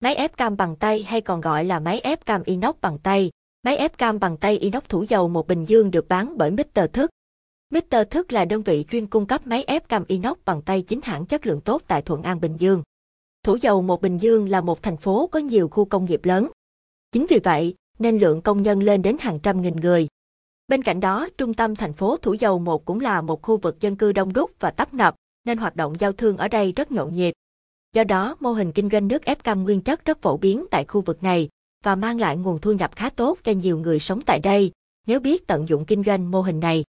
Máy ép cam bằng tay hay còn gọi là máy ép cam inox bằng tay. Máy ép cam bằng tay inox thủ dầu một bình dương được bán bởi Mr. Thức. Mr. Thức là đơn vị chuyên cung cấp máy ép cam inox bằng tay chính hãng chất lượng tốt tại Thuận An Bình Dương. Thủ dầu một Bình Dương là một thành phố có nhiều khu công nghiệp lớn. Chính vì vậy, nên lượng công nhân lên đến hàng trăm nghìn người. Bên cạnh đó, trung tâm thành phố Thủ Dầu Một cũng là một khu vực dân cư đông đúc và tấp nập, nên hoạt động giao thương ở đây rất nhộn nhịp. Do đó, mô hình kinh doanh nước ép cam nguyên chất rất phổ biến tại khu vực này và mang lại nguồn thu nhập khá tốt cho nhiều người sống tại đây, nếu biết tận dụng kinh doanh mô hình này.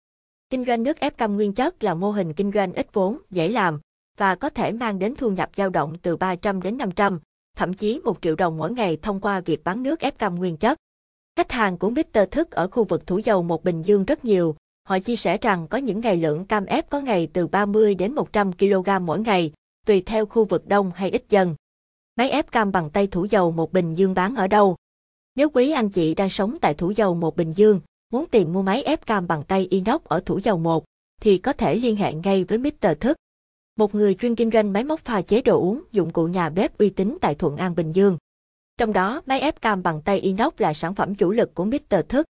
Kinh doanh nước ép cam nguyên chất là mô hình kinh doanh ít vốn, dễ làm và có thể mang đến thu nhập dao động từ 300 đến 500, thậm chí 1 triệu đồng mỗi ngày thông qua việc bán nước ép cam nguyên chất. Khách hàng của Mr. Thức ở khu vực Thủ Dầu một Bình Dương rất nhiều. Họ chia sẻ rằng có những ngày lượng cam ép có ngày từ 30 đến 100 kg mỗi ngày, tùy theo khu vực đông hay ít dần. Máy ép cam bằng tay Thủ Dầu một Bình Dương bán ở đâu? Nếu quý anh chị đang sống tại Thủ Dầu một Bình Dương, muốn tìm mua máy ép cam bằng tay inox ở Thủ Dầu một, thì có thể liên hệ ngay với Mr. Thức. Một người chuyên kinh doanh máy móc pha chế đồ uống, dụng cụ nhà bếp uy tín tại Thuận An Bình Dương. Trong đó, máy ép cam bằng tay inox là sản phẩm chủ lực của Mr. Thức.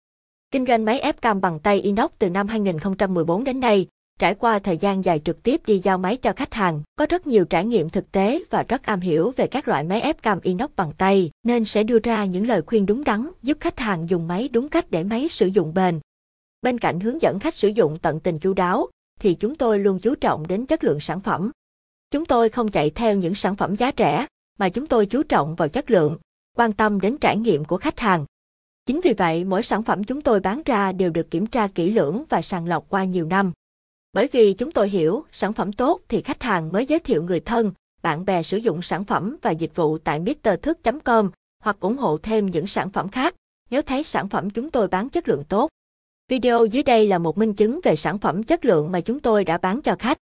Kinh doanh máy ép cam bằng tay inox từ năm 2014 đến nay, trải qua thời gian dài trực tiếp đi giao máy cho khách hàng, có rất nhiều trải nghiệm thực tế và rất am hiểu về các loại máy ép cam inox bằng tay, nên sẽ đưa ra những lời khuyên đúng đắn giúp khách hàng dùng máy đúng cách để máy sử dụng bền. Bên cạnh hướng dẫn khách sử dụng tận tình chu đáo, thì chúng tôi luôn chú trọng đến chất lượng sản phẩm. Chúng tôi không chạy theo những sản phẩm giá rẻ, mà chúng tôi chú trọng vào chất lượng, quan tâm đến trải nghiệm của khách hàng. Chính vì vậy, mỗi sản phẩm chúng tôi bán ra đều được kiểm tra kỹ lưỡng và sàng lọc qua nhiều năm. Bởi vì chúng tôi hiểu, sản phẩm tốt thì khách hàng mới giới thiệu người thân, bạn bè sử dụng sản phẩm và dịch vụ tại mrthước.com hoặc ủng hộ thêm những sản phẩm khác nếu thấy sản phẩm chúng tôi bán chất lượng tốt. Video dưới đây là một minh chứng về sản phẩm chất lượng mà chúng tôi đã bán cho khách.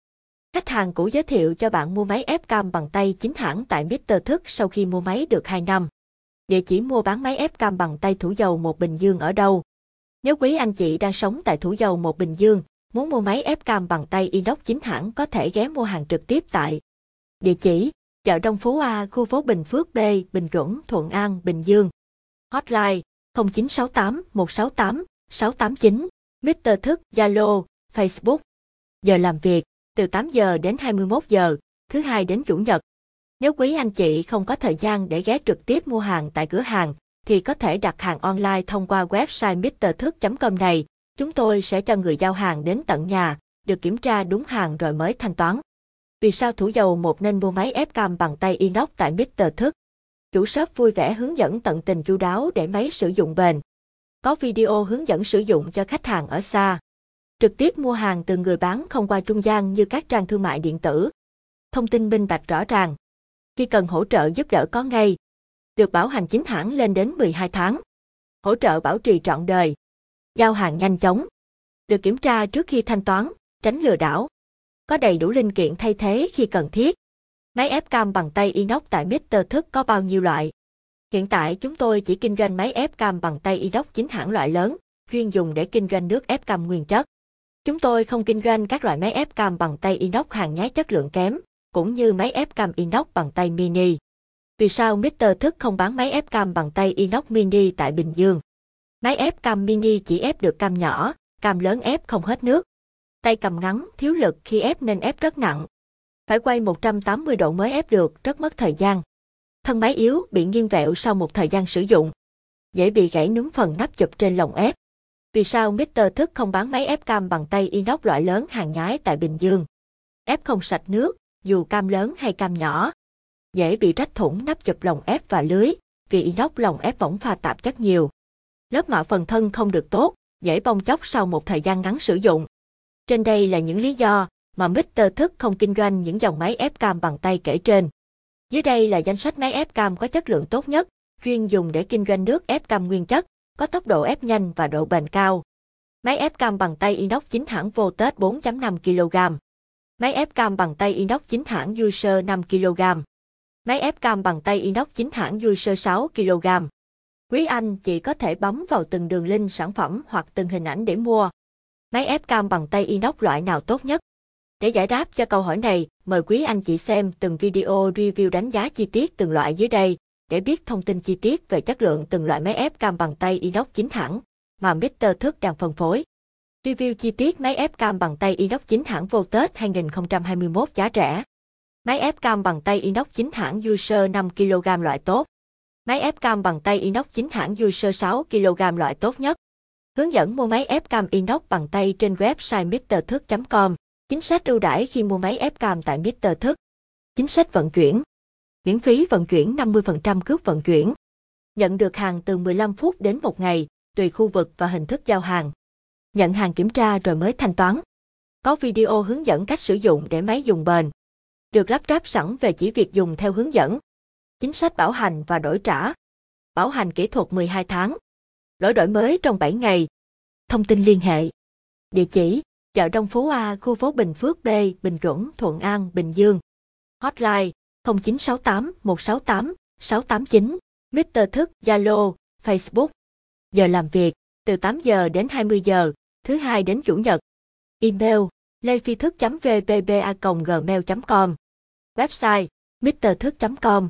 Khách hàng cũ giới thiệu cho bạn mua máy ép cam bằng tay chính hãng tại Mr. Thức sau khi mua máy được 2 năm. Địa chỉ mua bán máy ép cam bằng tay Thủ Dầu một Bình Dương ở đâu? Nếu quý anh chị đang sống tại Thủ Dầu một Bình Dương, muốn mua máy ép cam bằng tay inox chính hãng có thể ghé mua hàng trực tiếp tại Địa chỉ chợ Đông Phú A, khu phố Bình Phước B, Bình Chuẩn, Thuận An, Bình Dương. Hotline 0968 168 689, Mr. Thức, Zalo, Facebook. Giờ làm việc, từ 8 giờ đến 21 giờ, thứ hai đến chủ nhật. Nếu quý anh chị không có thời gian để ghé trực tiếp mua hàng tại cửa hàng, thì có thể đặt hàng online thông qua website mrthước.com này. Chúng tôi sẽ cho người giao hàng đến tận nhà, được kiểm tra đúng hàng rồi mới thanh toán. Vì sao thủ dầu một nên mua máy ép cam bằng tay inox tại Mr. Thức? Chủ shop vui vẻ hướng dẫn tận tình chu đáo để máy sử dụng bền. Có video hướng dẫn sử dụng cho khách hàng ở xa. Trực tiếp mua hàng từ người bán không qua trung gian như các trang thương mại điện tử. Thông tin minh bạch rõ ràng. Khi cần hỗ trợ giúp đỡ có ngay. Được bảo hành chính hãng lên đến 12 tháng. Hỗ trợ bảo trì trọn đời. Giao hàng nhanh chóng. Được kiểm tra trước khi thanh toán, tránh lừa đảo. Có đầy đủ linh kiện thay thế khi cần thiết. Máy ép cam bằng tay inox tại Mr. Thức có bao nhiêu loại? Hiện tại chúng tôi chỉ kinh doanh máy ép cam bằng tay inox chính hãng loại lớn, chuyên dùng để kinh doanh nước ép cam nguyên chất. Chúng tôi không kinh doanh các loại máy ép cam bằng tay inox hàng nhái chất lượng kém, cũng như máy ép cam inox bằng tay mini. Vì sao Mr. Thức không bán máy ép cam bằng tay inox mini tại Bình Dương? Máy ép cam mini chỉ ép được cam nhỏ, cam lớn ép không hết nước. Tay cầm ngắn, thiếu lực khi ép nên ép rất nặng. Phải quay 180 độ mới ép được, rất mất thời gian. Thân máy yếu, bị nghiêng vẹo sau một thời gian sử dụng. Dễ bị gãy núm phần nắp chụp trên lồng ép. Vì sao Mr. Thức không bán máy ép cam bằng tay inox loại lớn hàng nhái tại Bình Dương? Ép không sạch nước, dù cam lớn hay cam nhỏ. Dễ bị rách thủng nắp chụp lồng ép và lưới, vì inox lồng ép bỏng pha tạp chất nhiều. Lớp mạ phần thân không được tốt, dễ bong chóc sau một thời gian ngắn sử dụng. Trên đây là những lý do mà Mr. Thức không kinh doanh những dòng máy ép cam bằng tay kể trên. Dưới đây là danh sách máy ép cam có chất lượng tốt nhất, chuyên dùng để kinh doanh nước ép cam nguyên chất, có tốc độ ép nhanh và độ bền cao. Máy ép cam bằng tay inox chính hãng Voltage 4.5 kg. Máy ép cam bằng tay inox chính hãng User 5 kg. Máy ép cam bằng tay inox chính hãng User 6 kg. Quý anh chị có thể bấm vào từng đường link sản phẩm hoặc từng hình ảnh để mua. Máy ép cam bằng tay inox loại nào tốt nhất? Để giải đáp cho câu hỏi này, mời quý anh chị xem từng video review đánh giá chi tiết từng loại dưới đây. để biết thông tin chi tiết về chất lượng từng loại máy ép cam bằng tay inox chính hãng mà Mr. Thức đang phân phối. Review chi tiết máy ép cam bằng tay inox chính hãng vô Tết 2021 giá rẻ. Máy ép cam bằng tay inox chính hãng User 5 kg loại tốt. Máy ép cam bằng tay inox chính hãng User 6 kg loại tốt nhất. Hướng dẫn mua máy ép cam inox bằng tay trên website mrthước.com. Chính sách ưu đãi khi mua máy ép cam tại Mr. Thức. Chính sách vận chuyển. Miễn phí vận chuyển 50% cước vận chuyển. Nhận được hàng từ 15 phút đến 1 ngày, tùy khu vực và hình thức giao hàng. Nhận hàng kiểm tra rồi mới thanh toán. Có video hướng dẫn cách sử dụng để máy dùng bền. Được lắp ráp sẵn về chỉ việc dùng theo hướng dẫn. Chính sách bảo hành và đổi trả. Bảo hành kỹ thuật 12 tháng. Lỗi đổi mới trong 7 ngày. Thông tin liên hệ. Địa chỉ: chợ Đông Phú A, khu phố Bình Phước B, Bình Chuẩn, Thuận An, Bình Dương. Hotline 0968 168 689. Mr. Thức, Zalo, Facebook. Giờ làm việc từ 8 giờ đến 20 giờ, thứ hai đến chủ nhật. Email lê phi thức vbba gmail com Website mrthức com